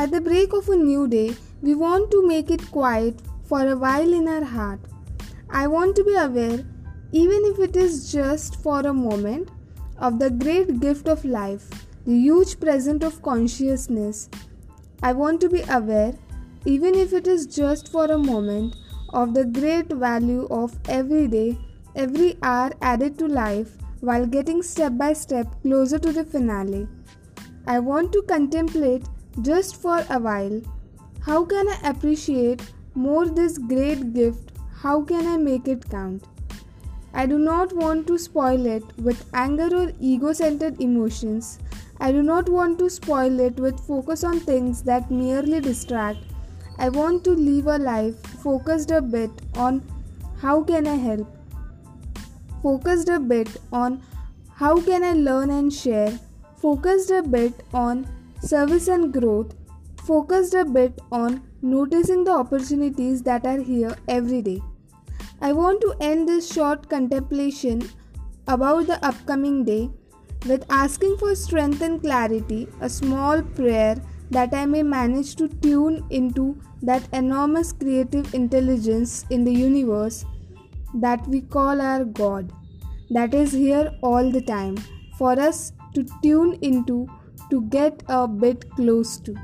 At the break of a new day, we want to make it quiet for a while in our heart. I want to be aware, even if it is just for a moment, of the great gift of life, the huge present of consciousness. I want to be aware, even if it is just for a moment, of the great value of every day, every hour added to life while getting step by step closer to the finale. I want to contemplate just for a while. How can I appreciate more this great gift? How can I make it count? I do not want to spoil it with anger or ego centered emotions. I do not want to spoil it with focus on things that merely distract. I want to live a life focused a bit on how can I help, focused a bit on how can I learn and share, focused a bit on service and growth, focused a bit on noticing the opportunities that are here every day. I want to end this short contemplation about the upcoming day with asking for strength and clarity, a small prayer that I may manage to tune into that enormous creative intelligence in the universe that we call our God, that is here all the time for us to tune into to get a bit close to.